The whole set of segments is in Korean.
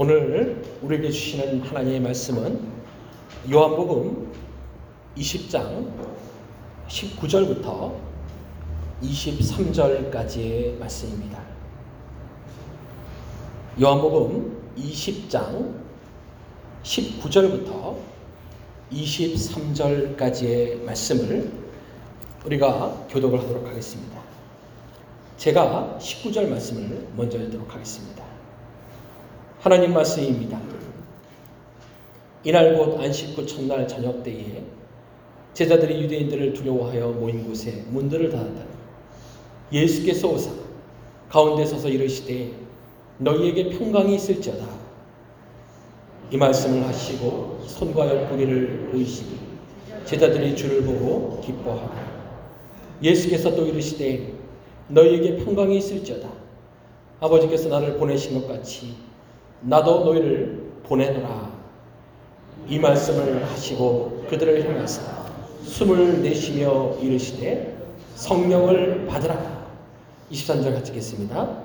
오늘 우리에게 주시는 하나님의 말씀은 요한복음 20장 19절부터 23절까지의 말씀입니다. 요한복음 20장 19절부터 23절까지의 말씀을 우리가 교독을 하도록 하겠습니다. 제가 19절 말씀을 먼저 읽도록 하겠습니다. 하나님 말씀입니다. 이날 곧 안식구 첫날 저녁 때에 제자들이 유대인들을 두려워하여 모인 곳에 문들을 닫았다니 예수께서 오사 가운데 서서 이르시되 너희에게 평강이 있을지어다 이 말씀을 하시고 손과 옆구리를 보이시니 제자들이 주를 보고 기뻐하고 예수께서 또 이르시되 너희에게 평강이 있을지어다 아버지께서 나를 보내신 것 같이 나도 너희를 보내노라. 이 말씀을 하시고 그들을 향하사 숨을 내쉬며 이르시되 성령을 받으라. 23절 같이 읽겠습니다.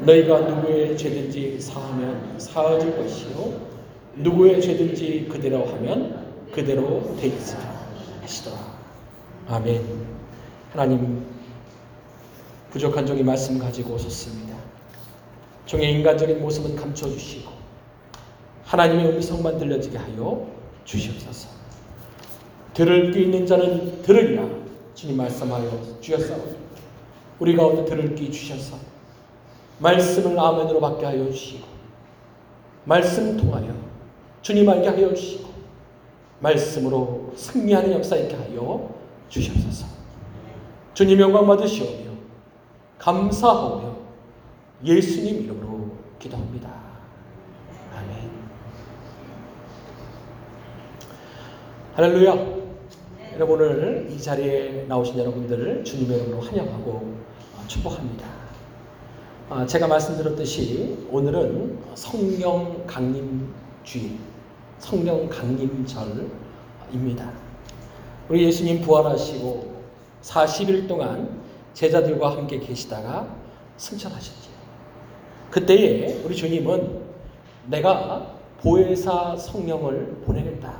너희가 누구의 죄든지 사하면 사해질 것이요 누구의 죄든지 그대로 하면 그대로 되리라 하시더라. 아멘. 하나님 부족한 종이 말씀 가지고 오셨습니다 종의 인간적인 모습은 감춰주시고 하나님의 음성만 들려지게 하여 주시옵소서. 들을 귀 있는 자는 들으리라 주님 말씀하여 주셨사오니 우리 가운데 들을 귀 주셔서 말씀을 아멘으로 받게 하여 주시고 말씀 통하여 주님 알게 하여 주시고 말씀으로 승리하는 역사 있게 하여 주시옵소서. 주님 영광 받으시오며 감사하오며 예수님 이름으로 기도합니다. 아멘. 할렐루야. 여러분 오늘 이 자리에 나오신 여러분들을 주님의 이름으로 환영하고 축복합니다. 아, 제가 말씀드렸듯이 오늘은 성령 강림 주일, 성령 강림절입니다. 우리 예수님 부활하시고 40일 동안 제자들과 함께 계시다가 승천하셨죠. 그때에 우리 주님은 내가 보혜사 성령을 보내겠다.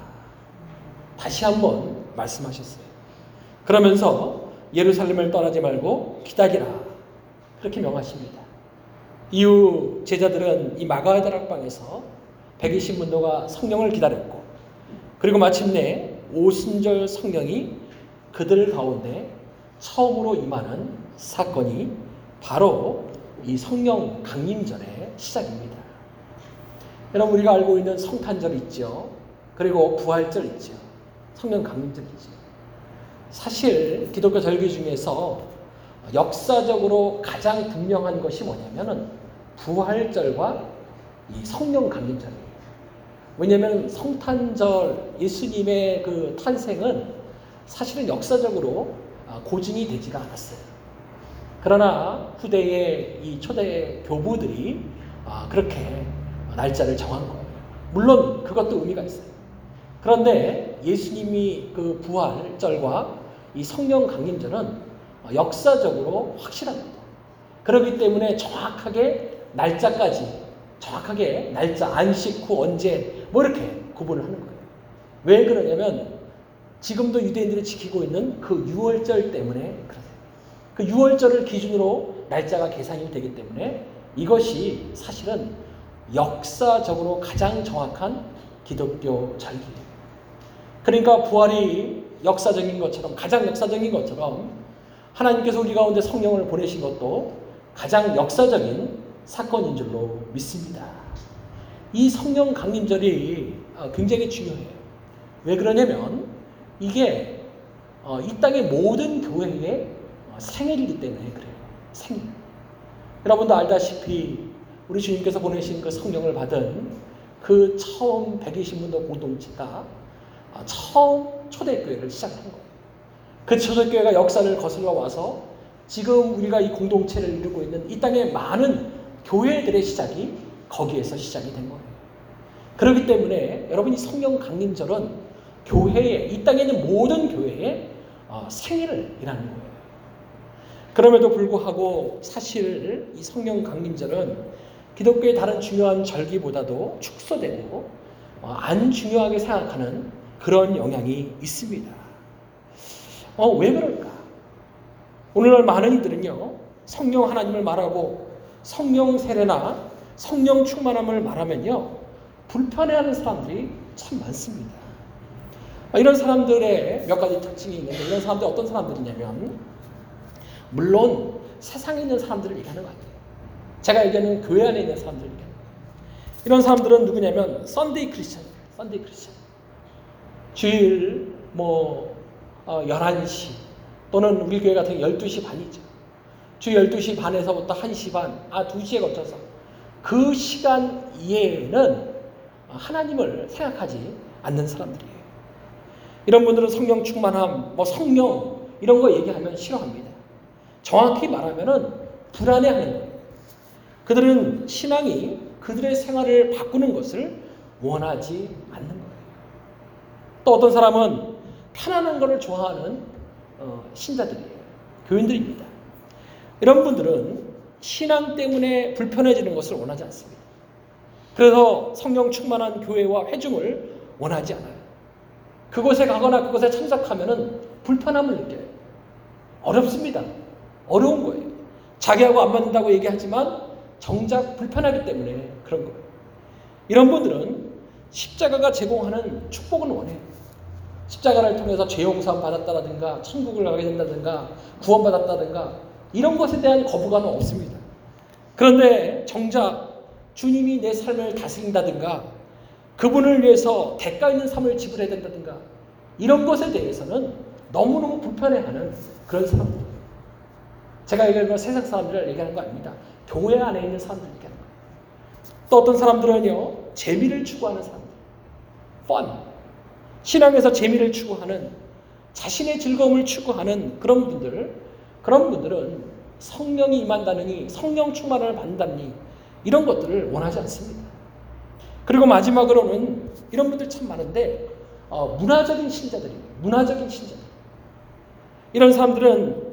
다시 한번 말씀하셨어요. 그러면서 예루살렘을 떠나지 말고 기다리라. 그렇게 명하십니다. 이후 제자들은 이 마가의 다락방에서 120문도가 성령을 기다렸고 그리고 마침내 오순절 성령이 그들 가운데 처음으로 임하는 사건이 바로 이 성령 강림절의 시작입니다. 여러분 우리가 알고 있는 성탄절 있죠. 그리고 부활절 있죠. 성령 강림절 있죠. 사실 기독교 절기 중에서 역사적으로 가장 분명한 것이 뭐냐면은 부활절과 이 성령 강림절이에요. 왜냐하면 성탄절 예수님의 그 탄생은 사실은 역사적으로 고증이 되지가 않았어요. 그러나 후대의 이 초대 교부들이 그렇게 날짜를 정한 거예요. 물론 그것도 의미가 있어요. 그런데 예수님이 그 부활절과 이 성령 강림절은 역사적으로 확실합니다. 그렇기 때문에 정확하게 날짜까지 정확하게 날짜 안식 후 언제 뭐 이렇게 구분을 하는 거예요. 왜 그러냐면 지금도 유대인들이 지키고 있는 그 6월절 때문에 그래요. 그 6월절을 기준으로 날짜가 계산이 되기 때문에 이것이 사실은 역사적으로 가장 정확한 기독교 절기예요. 그러니까 부활이 역사적인 것처럼 가장 역사적인 것처럼 하나님께서 우리 가운데 성령을 보내신 것도 가장 역사적인 사건인 줄로 믿습니다. 이 성령 강림절이 굉장히 중요해요. 왜 그러냐면 이게 이 땅의 모든 교회의 생일이기 때문에 그래요. 생일. 여러분도 알다시피 우리 주님께서 보내신 그 성령을 받은 그 처음 120문도 공동체가 처음 초대교회를 시작한 거예요. 그 초대교회가 역사를 거슬러 와서 지금 우리가 이 공동체를 이루고 있는 이 땅의 많은 교회들의 시작이 거기에서 시작이 된 거예요. 그렇기 때문에 여러분이 성령 강림절은 교회의 이 땅에 있는 모든 교회의 생일을 일하는 거예요. 그럼에도 불구하고 사실 이 성령 강림절은 기독교의 다른 중요한 절기보다도 축소되고 어, 안 중요하게 생각하는 그런 영향이 있습니다. 어, 왜 그럴까? 오늘날 많은 이들은요, 성령 하나님을 말하고 성령 세례나 성령 충만함을 말하면요, 불편해하는 사람들이 참 많습니다. 아, 이런 사람들의 몇 가지 특징이 있는데, 이런 사람들 어떤 사람들이냐면, 물론 세상에 있는 사람들을 얘기하는 거 아니에요. 제가 얘기하는 교회 안에 있는 사람들 얘기하는 거예요. 이런 사람들은 누구냐면, Sunday Christian, Sunday Christian. 주일 뭐 어, 11시 또는 우리 교회 같은 경우 12시 반이죠. 주 12시 반에서부터 1시 반, 아 2시에 거쳐서 그 시간 이외에는 하나님을 생각하지 않는 사람들이에요. 이런 분들은 성령 충만함, 뭐 성령 이런 거 얘기하면 싫어합니다. 정확히 말하면은 불안해하는. 그들은 신앙이 그들의 생활을 바꾸는 것을 원하지 않는 거예요. 또 어떤 사람은 편안한 것을 좋아하는 어, 신자들이에요. 교인들입니다. 이런 분들은 신앙 때문에 불편해지는 것을 원하지 않습니다. 그래서 성령 충만한 교회와 회중을 원하지 않아요. 그곳에 가거나 그곳에 참석하면은 불편함을 느껴요. 어렵습니다. 어려운 거예요. 자기하고 안 맞는다고 얘기하지만 정작 불편하기 때문에 그런 거예요. 이런 분들은 십자가가 제공하는 축복은 원해요. 십자가를 통해서 죄 용서 받았다든가 천국을 가게 된다든가 구원받았다든가 이런 것에 대한 거부감은 없습니다. 그런데 정작 주님이 내 삶을 다스린다든가 그분을 위해서 대가 있는 삶을 지불해야 된다든가 이런 것에 대해서는 너무너무 불편해하는 그런 사람들. 제가 얘기하는 건 세상 사람들을 얘기하는 거 아닙니다. 교회 안에 있는 사람들 얘기하는 거예요. 또 어떤 사람들은요, 재미를 추구하는 사람들. fun. 신앙에서 재미를 추구하는 자신의 즐거움을 추구하는 그런 분들, 그런 분들은 성령이 임한다느니 성령 충만을 받는다느니 이런 것들을 원하지 않습니다. 그리고 마지막으로는 이런 분들 참 많은데 어, 문화적인 신자들입니다. 문화적인 신자들. 이런 사람들은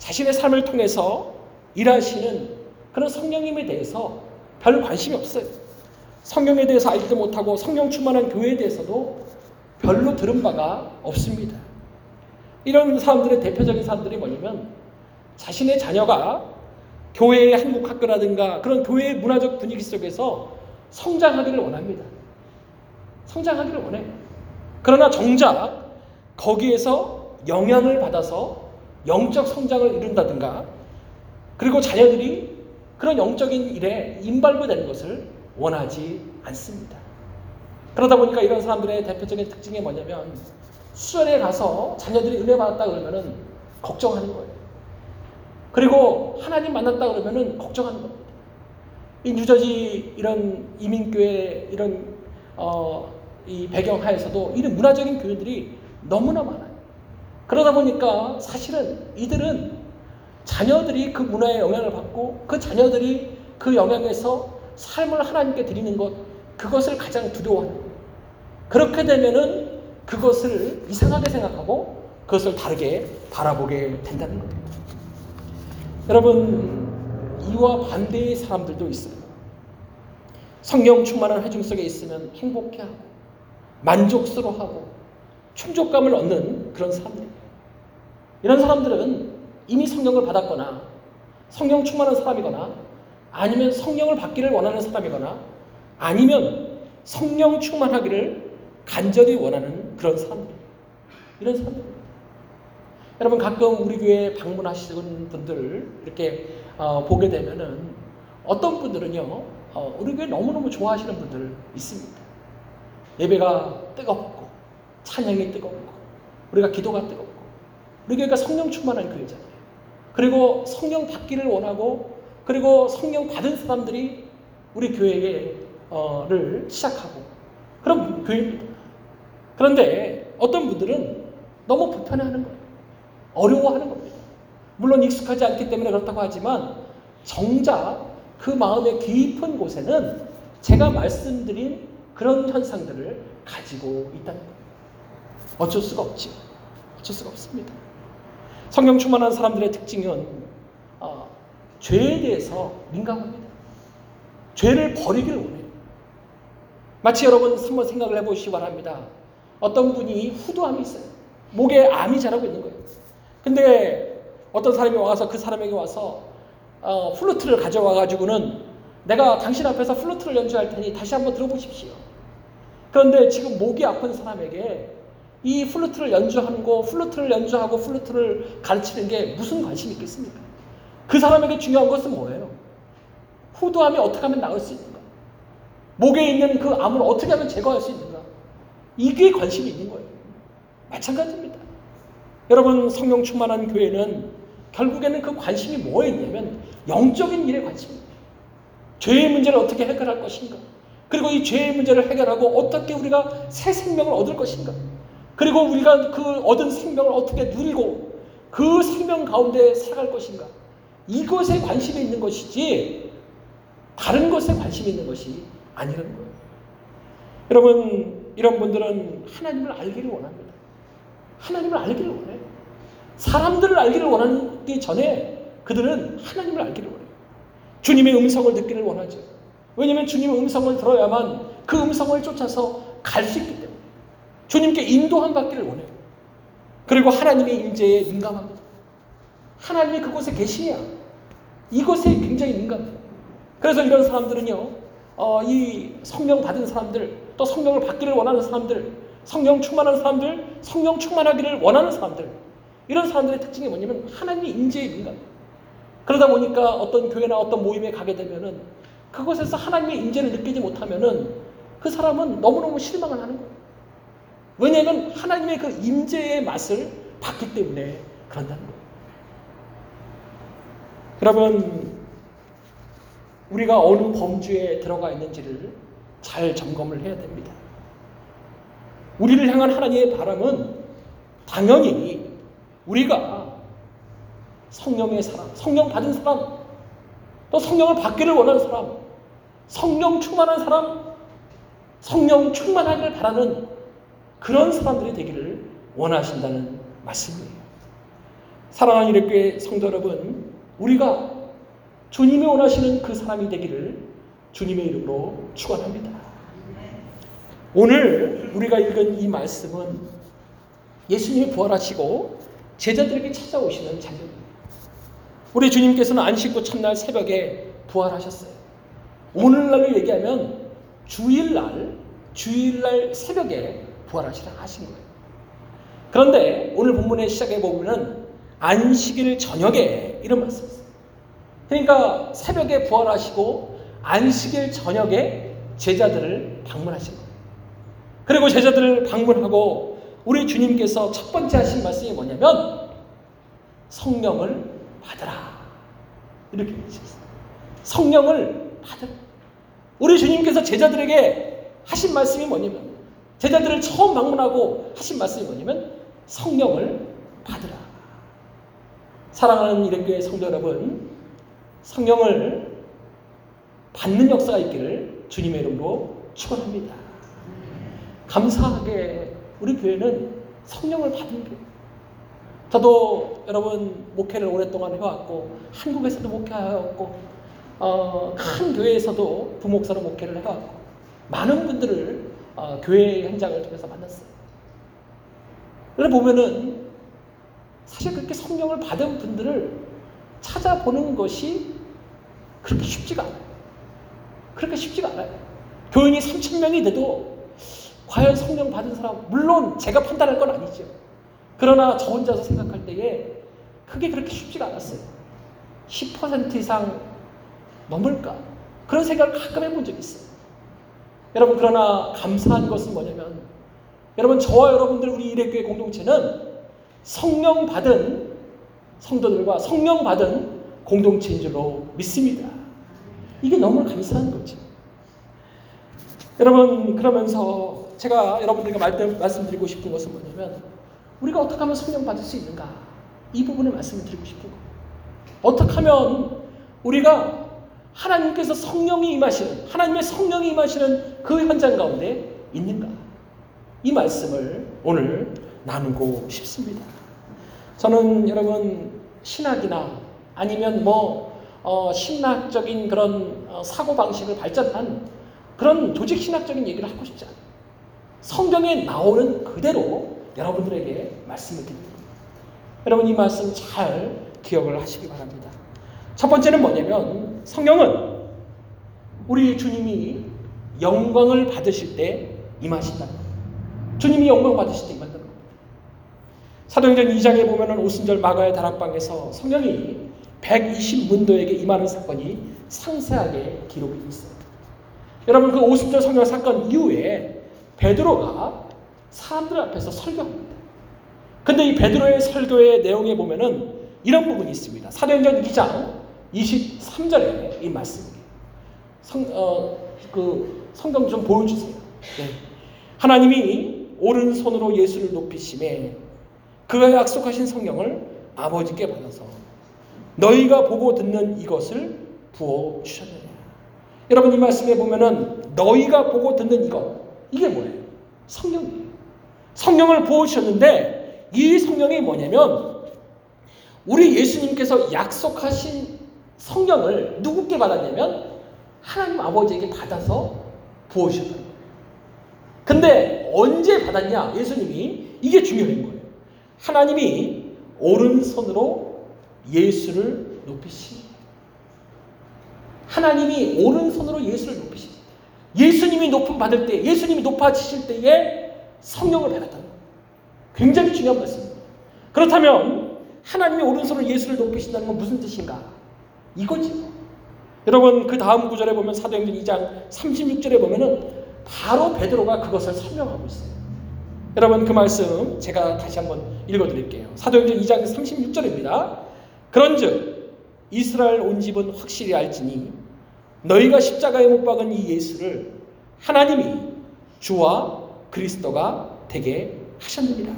자신의 삶을 통해서 일하시는 그런 성령님에 대해서 별 관심이 없어요. 성령에 대해서 알지도 못하고 성령 충만한 교회에 대해서도 별로 들은 바가 없습니다. 이런 사람들의 대표적인 사람들이 뭐냐면 자신의 자녀가 교회의 한국 학교라든가 그런 교회의 문화적 분위기 속에서 성장하기를 원합니다. 성장하기를 원해. 그러나 정작 거기에서 영향을 받아서 영적 성장을 이룬다든가 그리고 자녀들이 그런 영적인 일에 인발부되는 것을 원하지 않습니다. 그러다 보니까 이런 사람들의 대표적인 특징이 뭐냐면 수련회 가서 자녀들이 은혜 받았다 그러면은 걱정하는 거예요. 그리고 하나님 만났다 그러면은 걱정하는 겁니다. 이 뉴저지 이런 이민교회 이런 어, 이 배경 하에서도 이런 문화적인 교회들이 너무나 많아요. 그러다 보니까 사실은 이들은 자녀들이 그 문화의 영향을 받고 그 자녀들이 그 영향에서 삶을 하나님께 드리는 것 그것을 가장 두려워하는 거예요. 그렇게 되면은 그것을 이상하게 생각하고 그것을 다르게 바라보게 된다는 겁니다. 여러분 이와 반대의 사람들도 있어요. 성령 충만한 회중 속에 있으면 행복해하고 만족스러워하고 충족감을 얻는 그런 사람들 이런 사람들은 이미 성령을 받았거나 성령 충만한 사람이거나 아니면 성령을 받기를 원하는 사람이거나 아니면 성령 충만하기를 간절히 원하는 그런 사람들. 이런 사람들. 여러분 가끔 우리 교회 방문하시는 분들 이렇게 어, 보게 되면은 어떤 분들은요 어, 우리 교회 너무너무 좋아하시는 분들 있습니다. 예배가 뜨겁고 찬양이 뜨겁고 우리가 기도가 뜨겁고 우리 교회가 성령 충만한 교회잖아요. 그리고 성령 받기를 원하고 그리고 성령 받은 사람들이 우리 교회를 시작하고 그런 교회입니다. 그런데 어떤 분들은 너무 불편해하는 거예요. 어려워하는 겁니다. 물론 익숙하지 않기 때문에 그렇다고 하지만 정작 그 마음의 깊은 곳에는 제가 말씀드린 그런 현상들을 가지고 있다는 거예요. 어쩔 수가 없죠. 어쩔 수가 없습니다. 성령 충만한 사람들의 특징은 어, 죄에 대해서 민감합니다. 죄를 버리기를 원해요. 마치 여러분 한번 생각을 해보시기 바랍니다. 어떤 분이 후두암이 있어요. 목에 암이 자라고 있는 거예요. 근데 어떤 사람이 와서 그 사람에게 와서 어, 플루트를 가져와 가지고는 내가 당신 앞에서 플루트를 연주할 테니 다시 한번 들어보십시오. 그런데 지금 목이 아픈 사람에게 이 플루트를 연주하는 거, 플루트를 연주하고 플루트를 가르치는 게 무슨 관심이 있겠습니까? 그 사람에게 중요한 것은 뭐예요? 후두암이 어떻게 하면 나을 수 있는가? 목에 있는 그 암을 어떻게 하면 제거할 수 있는가? 이게 관심이 있는 거예요. 마찬가지입니다. 여러분 성령 충만한 교회는 결국에는 그 관심이 뭐에 있냐면 영적인 일에 관심입니다. 죄의 문제를 어떻게 해결할 것인가? 그리고 이 죄의 문제를 해결하고 어떻게 우리가 새 생명을 얻을 것인가? 그리고 우리가 그 얻은 생명을 어떻게 누리고 그 생명 가운데 살아갈 것인가? 이것에 관심이 있는 것이지 다른 것에 관심이 있는 것이 아니라는 거예요. 여러분 이런 분들은 하나님을 알기를 원합니다. 하나님을 알기를 원해요. 사람들을 알기를 원하기 전에 그들은 하나님을 알기를 원해요. 주님의 음성을 듣기를 원하죠. 왜냐하면 주님의 음성을 들어야만 그 음성을 쫓아서 갈 수 있기 때문에 주님께 인도함 받기를 원해요. 그리고 하나님의 임재에 민감합니다. 하나님이 그곳에 계시냐 이것에 굉장히 민감해요. 그래서 이런 사람들은요, 어, 이 성령 받은 사람들, 또 성령을 받기를 원하는 사람들, 성령 충만한 사람들, 성령 충만하기를 원하는 사람들, 이런 사람들의 특징이 뭐냐면 하나님의 임재에 민감. 그러다 보니까 어떤 교회나 어떤 모임에 가게 되면은 그곳에서 하나님의 임재를 느끼지 못하면은 그 사람은 너무너무 실망을 하는 거예요. 왜냐하면 하나님의 그 임재의 맛을 봤기 때문에 그런다는 거예요. 여러분, 우리가 어느 범주에 들어가 있는지를 잘 점검을 해야 됩니다. 우리를 향한 하나님의 바람은 당연히 우리가 성령의 사람, 성령 받은 사람, 또 성령을 받기를 원하는 사람, 성령 충만한 사람, 성령 충만하기를 바라는 그런 사람들이 되기를 원하신다는 말씀이에요. 사랑하는 이렇게 성도 여러분, 우리가 주님이 원하시는 그 사람이 되기를 주님의 이름으로 축원합니다. 오늘 우리가 읽은 이 말씀은 예수님이 부활하시고 제자들에게 찾아오시는 장면입니다. 우리 주님께서는 안식구 첫날 새벽에 부활하셨어요. 오늘날을 얘기하면 주일날, 주일날 새벽에 부활하시라 하신 거예요. 그런데 오늘 본문의 시작에 보면은 안식일 저녁에 이런 말씀이 있어요. 그러니까 새벽에 부활하시고 안식일 저녁에 제자들을 방문하신 거예요. 그리고 제자들을 방문하고 우리 주님께서 첫 번째 하신 말씀이 뭐냐면 성령을 받으라. 이렇게 얘기하셨어요. 성령을 받으라. 우리 주님께서 제자들에게 하신 말씀이 뭐냐면 제자들을 처음 방문하고 하신 말씀이 뭐냐면 성령을 받으라. 사랑하는 이ren교회 성도 여러분, 성령을 받는 역사가 있기를 주님의 이름으로 축원합니다. 감사하게 우리 교회는 성령을 받은 교회. 저도 여러분 목회를 오랫동안 해왔고 한국에서도 목회하였고 어, 큰 교회에서도 부목사로 목회를 해왔고 많은 분들을 어, 교회 현장을 통해서 만났어요. 그래 보면은 사실 그렇게 성령을 받은 분들을 찾아보는 것이 그렇게 쉽지가 않아요. 그렇게 쉽지가 않아요. 교인이 3천 명이 돼도 과연 성령 받은 사람, 물론 제가 판단할 건 아니죠. 그러나 저 혼자서 생각할 때에 그게 그렇게 쉽지가 않았어요. 10% 이상 넘을까? 그런 생각을 가끔 해본 적이 있어요. 여러분, 그러나 감사한 것은 뭐냐면, 여러분, 저와 여러분들 우리 일회교회 공동체는 성령 받은 성도들과 성령 받은 공동체인 줄로 믿습니다. 이게 너무 감사한 거죠. 여러분, 그러면서 제가 여러분들에게 말씀드리고 싶은 것은 뭐냐면, 우리가 어떻게 하면 성령 받을 수 있는가? 이 부분을 말씀을 드리고 싶은 거예요. 어떻게 하면 우리가 하나님께서 성령이 임하시는, 하나님의 성령이 임하시는 그 현장 가운데 있는가? 이 말씀을 오늘 나누고 싶습니다. 저는 여러분, 신학이나 아니면 뭐, 어, 신학적인 그런 어, 사고 방식을 발전한 그런 조직 신학적인 얘기를 하고 싶지 않아요. 성경에 나오는 그대로 여러분들에게 말씀을 드립니다. 여러분 이 말씀 잘 기억을 하시기 바랍니다. 첫 번째는 뭐냐면 성경은 우리 주님이 영광을 받으실 때 임하신다. 주님이 영광 받으실 때 겁니다. 사도행전 2장에 보면은 오순절 마가의 다락방에서 성령이 120문도에게 임하는 사건이 상세하게 기록이 되어 있어요. 여러분 그 오순절 성령 사건 이후에 베드로가 사람들 앞에서 설교합니다. 근데 이 베드로의 설교의 내용에 보면은 이런 부분이 있습니다. 사도행전 2장 23절에 이 말씀입니다. 성, 어, 그 성경 좀 보여주세요. 네. 하나님이 오른손으로 예수를 높이심에 그가 약속하신 성령을 아버지께 받아서 너희가 보고 듣는 이것을 부어 주셨느냐. 여러분 이 말씀에 보면은 너희가 보고 듣는 이것 이게 뭐예요? 성령이에요. 성령을 부어 주셨는데 이 성령이 뭐냐면 우리 예수님께서 약속하신 성령을 누구께 받았냐면 하나님 아버지에게 받아서 부어 주셨다. 근데 언제 받았냐? 예수님이 이게 중요한 거예요. 하나님이 오른손으로 예수를 높이시. 하나님이 오른손으로 예수를 높이시. 예수님이 높음 받을 때, 예수님이 높아지실 때에 성령을 받았다는 거예요. 굉장히 중요한 말씀입니다. 그렇다면 하나님이 오른손으로 예수를 높이신다는 건 무슨 뜻인가? 이거지. 여러분 그 다음 구절에 보면 사도행전 2장 36절에 보면은 바로 베드로가 그것을 설명하고 있어요. 여러분 그 말씀 제가 다시 한번 읽어드릴게요. 사도행전 2장 36절입니다. 그런즉 이스라엘 온 집은 확실히 알지니 너희가 십자가에 못 박은 이 예수를 하나님이 주와 그리스도가 되게 하셨느니라.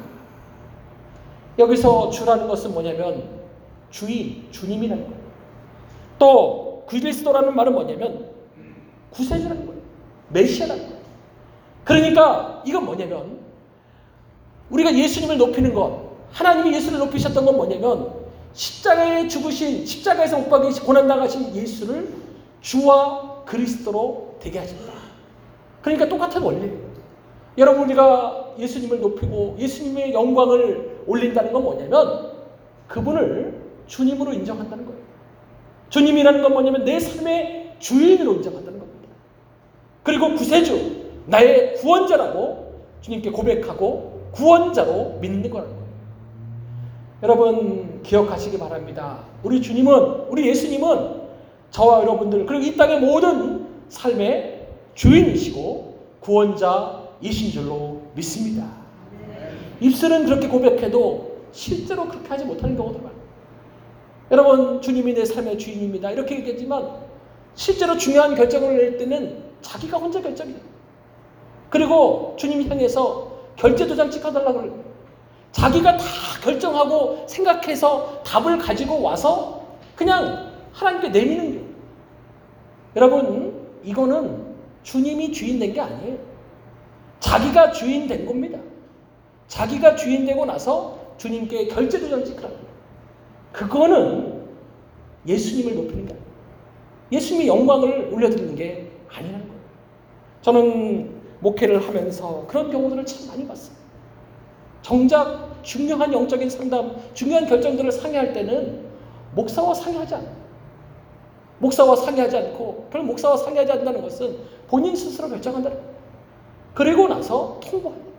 여기서 주라는 것은 뭐냐면 주인, 주님이라는 거예요. 또 그리스도라는 말은 뭐냐면 구세주라는 거예요. 메시아라는 거예요. 그러니까 이건 뭐냐면 우리가 예수님을 높이는 것, 하나님이 예수를 높이셨던 건 뭐냐면 십자가에 죽으신 십자가에서 못 박이 고난 당하신 예수를 주와 그리스도로 되게 하신다. 그러니까 똑같은 원리예요. 여러분 우리가 예수님을 높이고 예수님의 영광을 올린다는 건 뭐냐면 그분을 주님으로 인정한다는 거예요. 주님이라는 건 뭐냐면 내 삶의 주인으로 인정한다는 겁니다. 그리고 구세주, 나의 구원자라고 주님께 고백하고 구원자로 믿는 거라는 거예요. 여러분 기억하시기 바랍니다. 우리 주님은, 우리 예수님은 저와 여러분들 그리고 이 땅의 모든 삶의 주인이시고 구원자이신 줄로 믿습니다. 입술은 그렇게 고백해도 실제로 그렇게 하지 못하는 경우도 많아요. 여러분 주님이 내 삶의 주인입니다. 이렇게 얘기했지만 실제로 중요한 결정을 낼 때는 자기가 혼자 결정이에요. 그리고 주님 향해서 결제 도장 찍어달라고 그래요. 자기가 다 결정하고 생각해서 답을 가지고 와서 그냥 하나님께 내미는 거예요. 여러분 이거는 주님이 주인 된 게 아니에요. 자기가 주인 된 겁니다. 자기가 주인 되고 나서 주님께 결제 도장 찍으라고. 그거는 예수님을 높이는 게. 예수님의 영광을 올려드리는 게 아니라는 거예요. 저는 목회를 하면서 그런 경우들을 참 많이 봤어요. 정작 중요한 영적인 상담, 중요한 결정들을 상의할 때는 목사와 상의하지 않아요. 목사와 상의하지 않고, 그럼 목사와 상의하지 않는다는 것은 본인 스스로 결정한다는 거예요. 그리고 나서 통보합니다.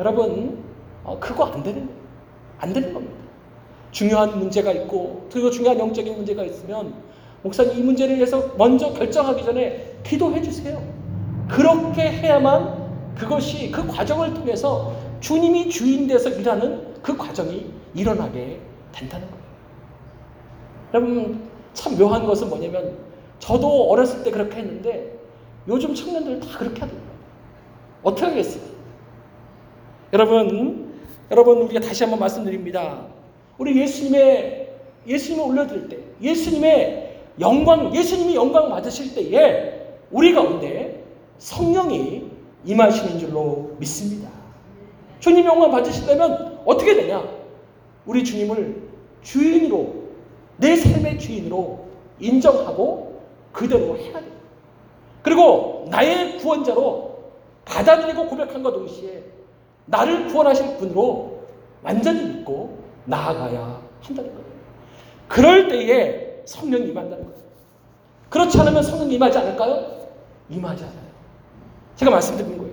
여러분, 어, 그거 안 되는 거예요. 안 되는 겁니다. 중요한 문제가 있고 그리고 중요한 영적인 문제가 있으면 목사님 이 문제를 위해서 먼저 결정하기 전에 기도해 주세요. 그렇게 해야만 그것이 그 과정을 통해서 주님이 주인 돼서 일하는 그 과정이 일어나게 된다는 거예요. 여러분 참 묘한 것은 뭐냐면 저도 어렸을 때 그렇게 했는데 요즘 청년들 다 그렇게 하더라고요. 어떻게 하겠어요? 여러분, 여러분 우리가 다시 한번 말씀드립니다. 우리 예수님의 예수님을 올려드릴 때, 예수님의 영광, 예수님이 영광 받으실 때에 우리 가운데 성령이 임하시는 줄로 믿습니다. 주님 영광 받으시려면 어떻게 되냐? 우리 주님을 주인으로 내 삶의 주인으로 인정하고 그대로 해야 돼. 그리고 나의 구원자로 받아들이고 고백한과 동시에 나를 구원하실 분으로 완전히 믿고 나아가야 한다는 거예요. 그럴 때에 성령이 임한다는 거예요. 그렇지 않으면 성령이 임하지 않을까요? 임하지 않아요. 제가 말씀드린 거예요.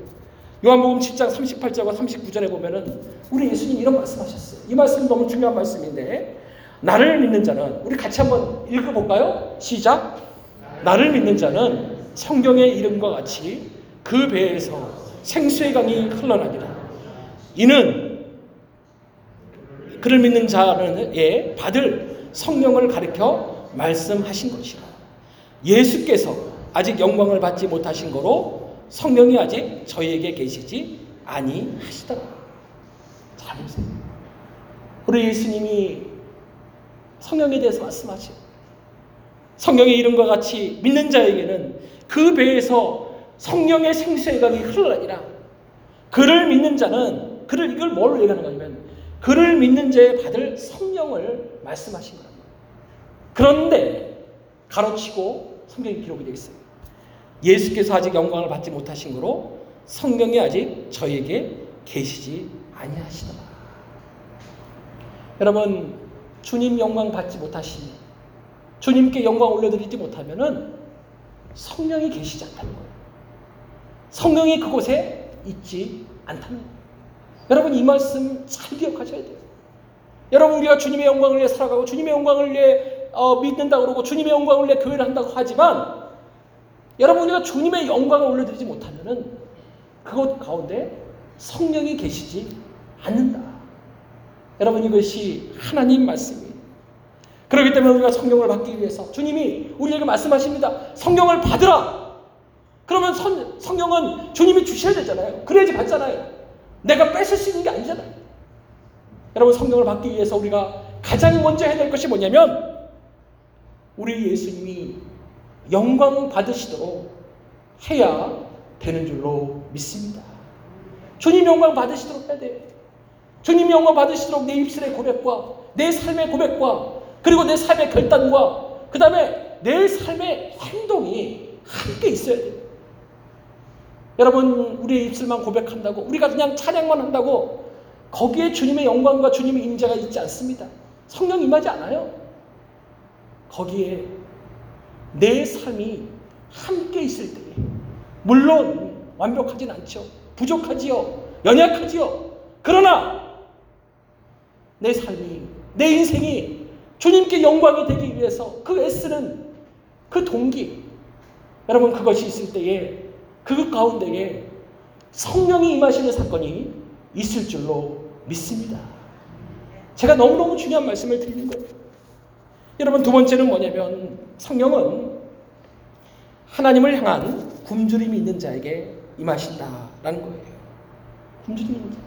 요한복음 7장 38절과 39절에 보면은 우리 예수님 이런 말씀하셨어요. 이 말씀 너무 중요한 말씀인데 나를 믿는 자는 우리 같이 한번 읽어볼까요? 시작. 나를 믿는 자는 성경의 이름과 같이 그 배에서 생수의 강이 흘러나니라. 이는 그를 믿는 자는 예 받을 성령을 가리켜 말씀하신 것이라. 예수께서 아직 영광을 받지 못하신 거로 성령이 아직 저희에게 계시지 아니하시더라. 잘 보세요. 우리 예수님이 성령에 대해서 말씀하죠. 성령의 이름과 같이 믿는 자에게는 그 배에서 성령의 생수의 강이 흘러나니라. 그를 믿는 자는 그를 이걸 뭘 얘기하는 거냐면 그를 믿는 자에 받을 성령을 말씀하신 말이에요. 그런데 가로치고 성경에 기록이 되어 있어요. 예수께서 아직 영광을 받지 못하신 거로 성령이 아직 저에게 계시지 아니하시더라. 여러분 주님 영광 받지 못하시니 주님께 영광 올려드리지 못하면은 성령이 계시지 않다는 거예요. 성령이 그곳에 있지 않다는 거예요. 여러분 이 말씀 잘 기억하셔야 돼요. 여러분 우리가 주님의 영광을 위해 살아가고 주님의 영광을 위해 어, 믿는다 그러고 주님의 영광을 위해 교회를 한다고 하지만 여러분 우리가 주님의 영광을 올려드리지 못하면은 그것 가운데 성령이 계시지 않는다. 여러분 이것이 하나님 말씀이에요. 그렇기 때문에 우리가 성령을 받기 위해서 주님이 우리에게 말씀하십니다. 성령을 받으라. 그러면 성, 성령은 주님이 주셔야 되잖아요. 그래야지 받잖아요. 내가 뺏을 수 있는 게 아니잖아요. 여러분 성령을 받기 위해서 우리가 가장 먼저 해야 될 것이 뭐냐면 우리 예수님이 영광 받으시도록 해야 되는 줄로 믿습니다. 주님 영광 받으시도록 해야 돼요. 주님 영광 받으시도록 내 입술의 고백과 내 삶의 고백과 그리고 내 삶의 결단과 그 다음에 내 삶의 행동이 함께 있어야 돼요. 여러분 우리의 입술만 고백한다고 우리가 그냥 찬양만 한다고 거기에 주님의 영광과 주님의 임재가 있지 않습니다. 성령 임하지 않아요. 거기에 내 삶이 함께 있을 때 물론 완벽하진 않죠. 부족하지요. 연약하지요. 그러나 내 삶이 내 인생이 주님께 영광이 되기 위해서 그 애쓰는 그 동기 여러분 그것이 있을 때에 그 가운데에 성령이 임하시는 사건이 있을 줄로 믿습니다. 제가 너무너무 중요한 말씀을 드리는 거예요. 여러분 두 번째는 뭐냐면 성령은 하나님을 향한 굶주림이 있는 자에게 임하신다라는 거예요. 굶주림이 있는 자.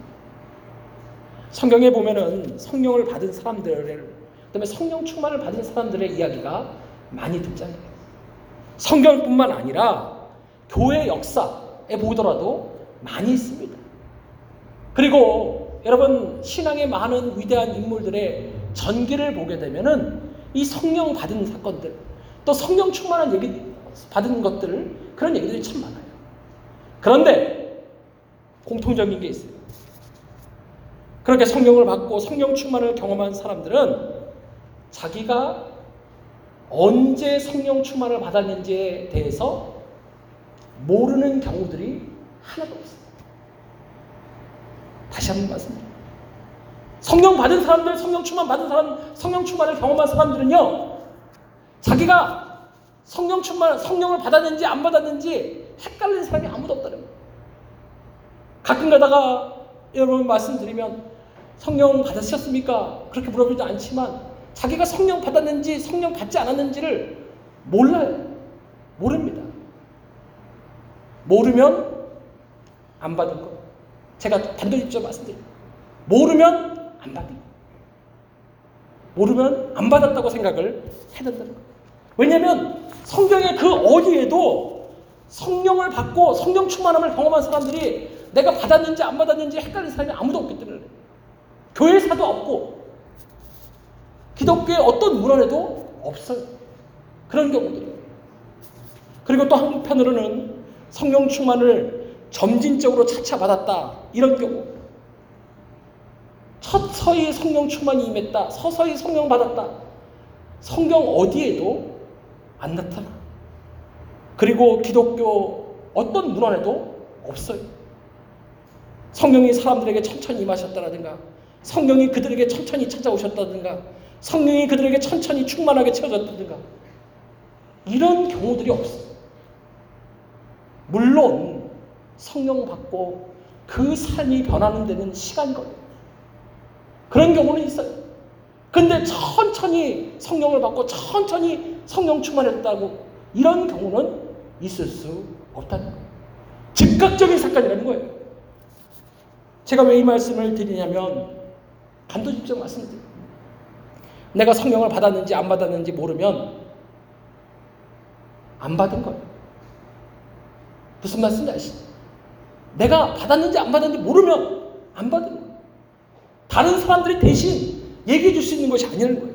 성경에 보면은 성령을 받은 사람들을 그다음에 성령 충만을 받은 사람들의 이야기가 많이 등장해요. 성경뿐만 아니라 교회 역사에 보더라도 많이 있습니다. 그리고 여러분 신앙의 많은 위대한 인물들의 전기를 보게 되면은 이 성령 받은 사건들 또 성령 충만한 얘기 받은 것들 그런 얘기들이 참 많아요. 그런데 공통적인 게 있어요. 그렇게 성령을 받고 성령 충만을 경험한 사람들은 자기가 언제 성령 충만을 받았는지에 대해서 모르는 경우들이 하나도 없어요. 다시 한번 말씀드립니다. 성령 받은 사람들, 성령 충만 받은 사람, 성령 충만을 경험한 사람들은요, 자기가 성령 충만, 성령을 받았는지 안 받았는지 헷갈리는 사람이 아무도 없다는 거예요. 가끔 가다가 여러분 말씀드리면 성령 받으셨습니까? 그렇게 물어보지도 않지만 자기가 성령 받았는지 성령 받지 않았는지를 몰라요. 모릅니다. 모르면 안 받을 거. 제가 단도직입 말씀드립니다. 모르면 안 받을 거. 모르면 안 받았다고 생각을 해야 된다는 거예요. 왜냐하면 성경의 그 어디에도 성령을 받고 성령 충만함을 경험한 사람들이 내가 받았는지 안 받았는지 헷갈리는 사람이 아무도 없기 때문에 교회사도 없고 기독교의 어떤 문헌에도 없어요. 그런 경우들이. 그리고 또 한편으로는 성령 충만을 점진적으로 차차 받았다. 이런 경우. 서서히 성령 충만이 임했다. 서서히 성령 받았다. 성경 어디에도 안 나타나. 그리고 기독교 어떤 문헌에도 없어요. 성령이 사람들에게 천천히 임하셨다라든가, 성령이 그들에게 천천히 찾아오셨다든가, 성령이 그들에게 천천히 충만하게 채워졌다든가, 이런 경우들이 없어요. 물론 성령 받고 그 삶이 변하는 데는 시간이 걸려요. 그런 경우는 있어요. 근데 천천히 성령을 받고 천천히 성령 충만했다고 이런 경우는 있을 수 없다는 거예요. 즉각적인 사건이라는 거예요. 제가 왜 이 말씀을 드리냐면 간도직접 말씀드려요. 내가 성령을 받았는지 안 받았는지 모르면 안 받은 거예요. 무슨 말씀인지 아시죠? 내가 받았는지 안 받았는지 모르면 안 받은 거예요. 다른 사람들이 대신 얘기해 줄 수 있는 것이 아니라는 거예요.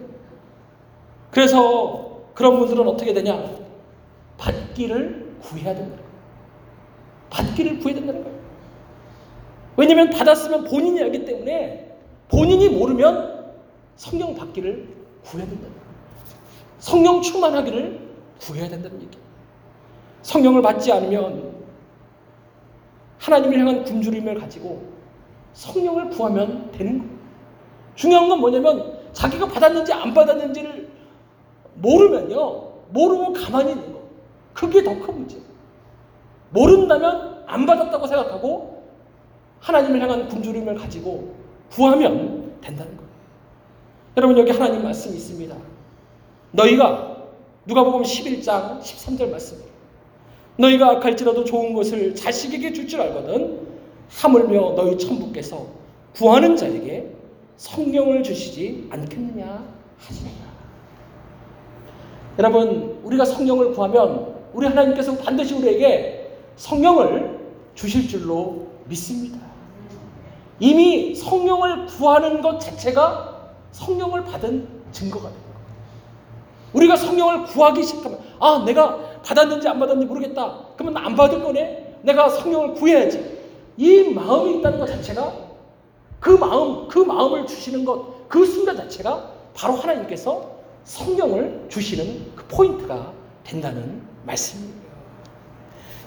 그래서 그런 분들은 어떻게 되냐? 받기를 구해야 된다는 거예요. 받기를 구해야 된다는 거예요. 왜냐하면 받았으면 본인이 알기 때문에 본인이 모르면 성령 받기를 구해야 된다는 거예요. 성령 충만하기를 구해야 된다는 얘기예요. 성령을 받지 않으면 하나님을 향한 굶주림을 가지고 성령을 구하면 되는 거예요. 중요한 건 뭐냐면 자기가 받았는지 안 받았는지를 모르면요. 모르고 가만히 있는 거. 그게 더 큰 문제예요. 모른다면 안 받았다고 생각하고 하나님을 향한 굶주림을 가지고 구하면 된다는 거예요. 여러분 여기 하나님 말씀이 있습니다. 너희가 누가복음 11장 13절 말씀이에요. 너희가 악할지라도 좋은 것을 자식에게 줄 줄 알거든 하물며 너희 천부께서 구하는 자에게 성령을 주시지 않겠느냐 하시니라. 여러분 우리가 성령을 구하면 우리 하나님께서 반드시 우리에게 성령을 주실 줄로 믿습니다. 이미 성령을 구하는 것 자체가 성령을 받은 증거가 됩니다. 우리가 성령을 구하기 시작하면 아 내가 받았는지 안 받았는지 모르겠다. 그러면 안 받을 거네. 내가 성령을 구해야지. 이 마음이 있다는 것 자체가 그 마음, 그 마음을 주시는 것, 그 순간 자체가 바로 하나님께서 성령을 주시는 그 포인트가 된다는 말씀입니다.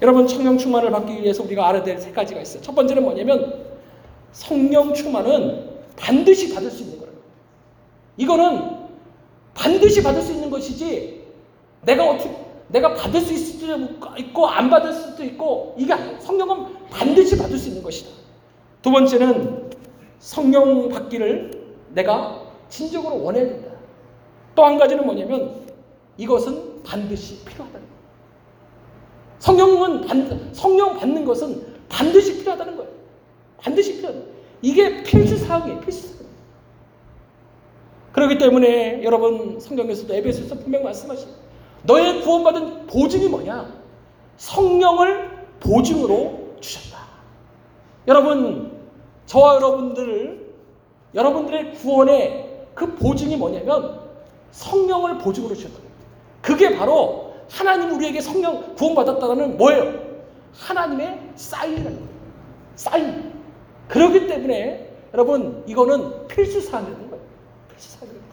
여러분 성령 충만을 받기 위해서 우리가 알아야 될 세 가지가 있어요. 첫 번째는 뭐냐면 성령 충만은 반드시 받을 수 있는 거예요. 이거는 반드시 받을 수 있는 것이지 내가 어떻게 내가 받을 수 있을 수도 있고 안 받을 수도 있고 이게 성령은 반드시 받을 수 있는 것이다. 두 번째는 성령 받기를 내가 진정으로 원해야 된다. 또 한 가지는 뭐냐면 이것은 반드시 필요하다는 거예요. 성령은 반, 성령 받는 것은 반드시 필요하다는 거예요. 반드시 필요하다. 이게 필수 사항이에요. 필수 사항. 그렇기 때문에 여러분 성경에서도 에베소서 분명 말씀하시죠. 너의 구원받은 보증이 뭐냐? 성령을 보증으로 주셨다. 여러분, 저와 여러분들, 여러분들의 구원의 그 보증이 뭐냐면 성령을 보증으로 주셨다. 그게 바로 하나님 우리에게 성령 구원받았다는 뭐예요? 하나님의 사인이라는 거예요. 사인. 그렇기 때문에 여러분, 이거는 필수 사항이라는 거예요. 필수 사항입니다.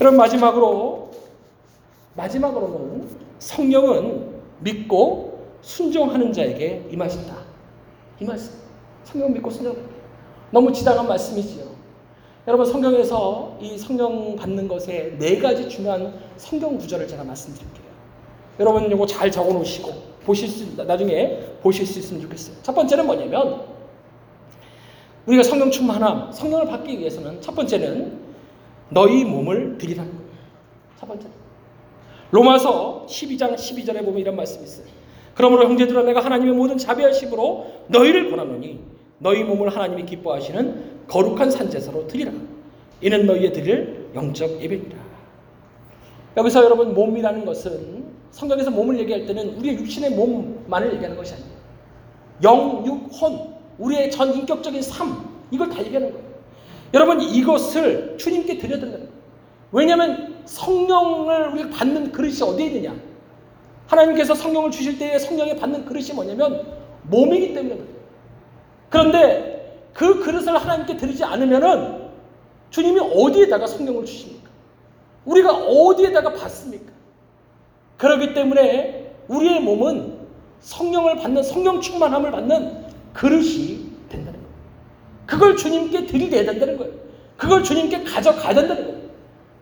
여러분, 마지막으로 마지막으로는 성령은 믿고 순종하는 자에게 임하신다. 이 말씀. 성령 믿고 순종하는 너무 지당한 말씀이지요. 여러분 성경에서 이 성령 받는 것에 네 가지 중요한 성경 구절을 제가 말씀드릴게요. 여러분 이거 잘 적어 놓으시고 보실 수 나중에 보실 수 있으면 좋겠어요. 첫 번째는 뭐냐면 우리가 성령 충만함, 성령을 받기 위해서는 첫 번째는 너희 몸을 드리라는 거예요. 첫 번째. 로마서 12장 12절에 보면 이런 말씀이 있어요. 그러므로 형제들아 내가 하나님의 모든 자비하심으로 너희를 권하노니 너희 몸을 하나님이 기뻐하시는 거룩한 산제사로 드리라. 이는 너희의 드릴 영적 예배니라. 여기서 여러분 몸이라는 것은 성경에서 몸을 얘기할 때는 우리의 육신의 몸만을 얘기하는 것이 아니에요. 영, 육, 혼, 우리의 전 인격적인 삶 이걸 다 얘기하는 거예요. 여러분 이것을 주님께 드려야 된다는 거예요. 왜냐하면 성령을 우리가 받는 그릇이 어디에 있느냐? 하나님께서 성령을 주실 때에 성령이 받는 그릇이 뭐냐면 몸이기 때문에 그래요. 그런데 그 그릇을 하나님께 드리지 않으면은 주님이 어디에다가 성령을 주십니까? 우리가 어디에다가 받습니까? 그렇기 때문에 우리의 몸은 성령을 받는 성령 충만함을 받는 그릇이 된다는 거예요. 그걸 주님께 드리게 된다는 거예요. 그걸 주님께 가져가야 된다는 거예요.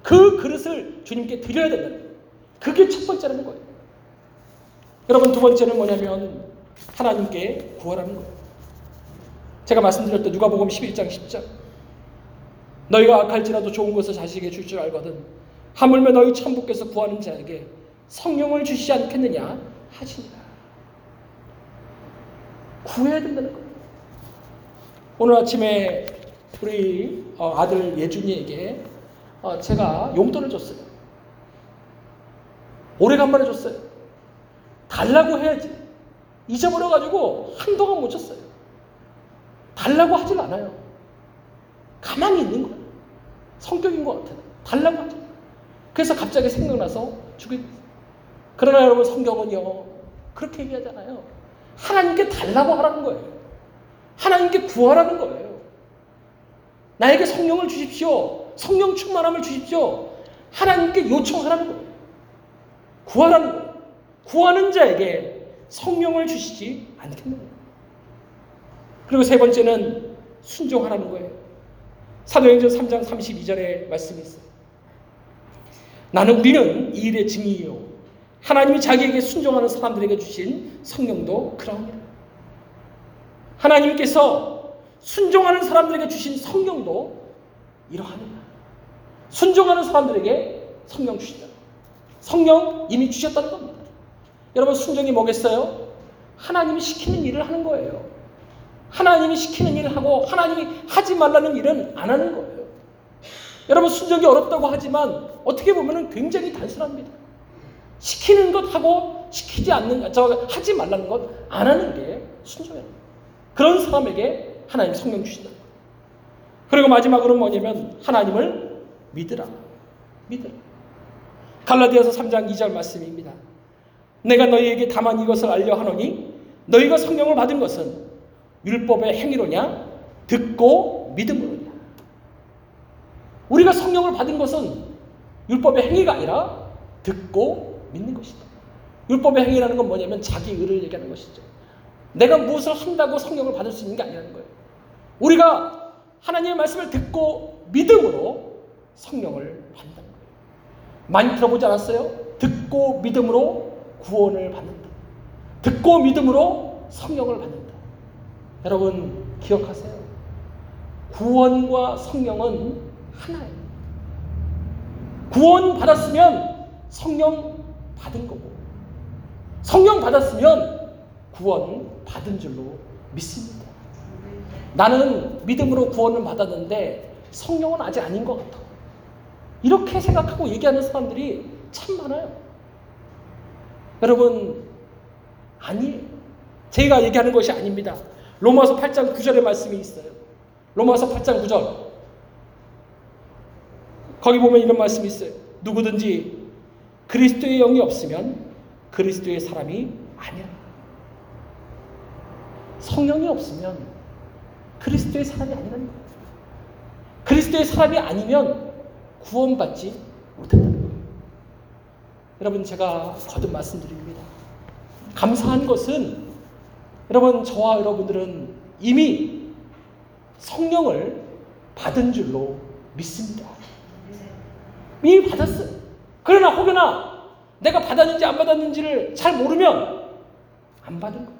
그 그릇을 주님께 드려야 된다는 거예요. 그게 첫 번째라는 거예요. 여러분 두 번째는 뭐냐면 하나님께 구하라는 거예요. 제가 말씀드렸던 누가복음 11장 10절 너희가 악할지라도 좋은 것을 자식에게 줄 줄 알거든 하물며 너희 천부께서 구하는 자에게 성령을 주시지 않겠느냐 하시니라 구해야 된다는 거예요. 오늘 아침에 우리 어, 아들 예준이에게 어, 제가 용돈을 줬어요. 오래간만에 줬어요. 달라고 해야지. 잊어버려가지고 한동안 못 줬어요. 달라고 하질 않아요. 가만히 있는 거예요. 성격인 것 같아요. 달라고 하죠. 그래서 갑자기 생각나서 됐어요. 그러나 여러분 성경은요, 그렇게 얘기하잖아요. 하나님께 달라고 하라는 거예요. 하나님께 구하라는 거예요. 나에게 성령을 주십시오. 성령 충만함을 주십시오. 하나님께 요청하라는 거예요. 구하라는 거예요. 구하는 자에게 성령을 주시지 거예요. 그리고 세 번째는 순종하라는 거예요. 사도행전 3장 32절에 말씀이 있어요. 나는 우리는 이 일의 증인이요. 하나님이 자기에게 순종하는 사람들에게 주신 성령도 그러합니다. 하나님께서 순종하는 사람들에게 주신 성령도 이러합니다. 순종하는 사람들에게 성령 주시다. 성령 이미 주셨다는 겁니다. 여러분 순종이 뭐겠어요? 하나님이 시키는 일을 하는 거예요. 하나님이 시키는 일을 하고 하나님이 하지 말라는 일은 안 하는 거예요. 여러분 순종이 어렵다고 하지만 어떻게 보면 굉장히 단순합니다. 시키는 것 하고 시키지 않는 저 하지 말라는 것 안 하는 게 순종이에요. 그런 사람에게 하나님 성령 주신다. 그리고 마지막으로 뭐냐면 하나님을 믿으라. 믿으라. 갈라디아서 3장 2절 말씀입니다. 내가 너희에게 다만 이것을 알려 하노니 너희가 성령을 받은 것은 율법의 행위로냐 듣고 믿음으로냐. 우리가 성령을 받은 것은 율법의 행위가 아니라 듣고 믿는 것이다. 율법의 행위라는 건 뭐냐면 자기 의를 얘기하는 것이죠. 내가 무엇을 한다고 성령을 받을 수 있는 게 아니라는 거예요. 우리가 하나님의 말씀을 듣고 믿음으로 성령을 받는다는 거예요. 많이 들어보지 않았어요? 듣고 믿음으로 구원을 받는다. 듣고 믿음으로 성령을 받는다. 여러분 기억하세요. 구원과 성령은 하나예요. 구원 받았으면 성령 받은 거고 성령 받았으면 구원 받은 줄로 믿습니다. 나는 믿음으로 구원을 받았는데 성령은 아직 아닌 것 같아. 이렇게 생각하고 얘기하는 사람들이 참 많아요. 여러분, 아니에요. 제가 얘기하는 것이 아닙니다. 로마서 8장 9절의 말씀이 있어요. 로마서 8장 9절. 거기 보면 이런 말씀이 있어요. 누구든지 그리스도의 영이 없으면 그리스도의 사람이 아니야. 성령이 없으면 그리스도의 사람이 아니라는 거예요. 그리스도의 사람이 아니면 구원받지 못한다는 거예요. 여러분 제가 거듭 말씀드립니다. 감사한 것은 여러분 저와 여러분들은 이미 성령을 받은 줄로 믿습니다. 이미 받았어요. 그러나 혹여나 내가 받았는지 안 받았는지를 잘 모르면 안 받은 거예요.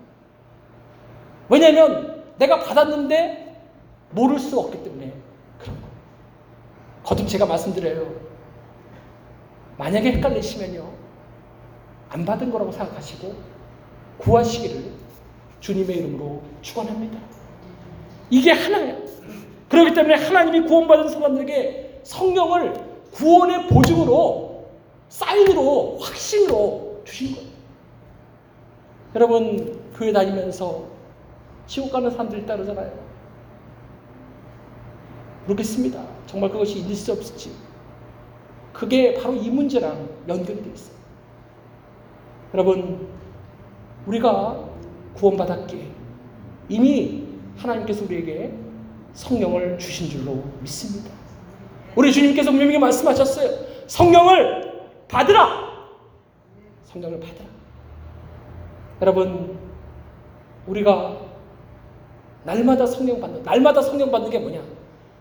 왜냐하면 내가 받았는데 모를 수 없기 때문에. 거듭 제가 말씀드려요. 만약에 헷갈리시면요. 안 받은 거라고 생각하시고 구하시기를 주님의 이름으로 축원합니다. 이게 하나예요. 그렇기 때문에 하나님이 구원받은 사람들에게 성령을 구원의 보증으로 사인으로 확신으로 주신 거예요. 여러분 교회 다니면서 지옥 가는 사람들이 있다 그러잖아요. 모르겠습니다. 정말 그것이 있을 수 없을지. 그게 바로 이 문제랑 연결되어 있어요. 여러분, 우리가 구원받았기에 이미 하나님께서 우리에게 성령을 주신 줄로 믿습니다. 우리 주님께서 분명히 말씀하셨어요. 성령을 받으라! 성령을 받으라. 여러분, 우리가 날마다 성령 받는, 날마다 성령 받는 게 뭐냐?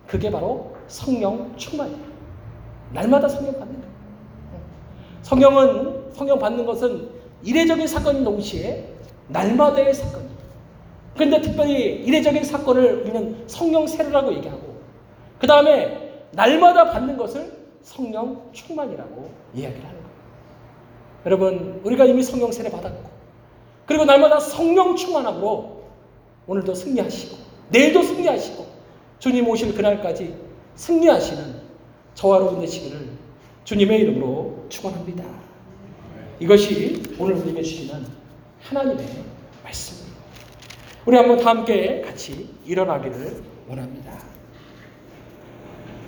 그게 바로 성령 충만이에요. 날마다 성령 받는 거예요. 성령은, 성령 받는 것은 이례적인 사건인 동시에 날마다의 사건이에요. 그런데 특별히 이례적인 사건을 우리는 성령 세례라고 얘기하고, 그 다음에 날마다 받는 것을 성령 충만이라고 이야기를 하는 거예요. 여러분, 우리가 이미 성령 세례 받았고, 그리고 날마다 성령 충만함으로 오늘도 승리하시고, 내일도 승리하시고, 주님 오실 그날까지 승리하시는 저와 여러분 되시기를 주님의 이름으로 축원합니다. 이것이 오늘 우리에게 주시는 하나님의 말씀입니다. 우리 한번 다 함께 같이 일어나기를 원합니다.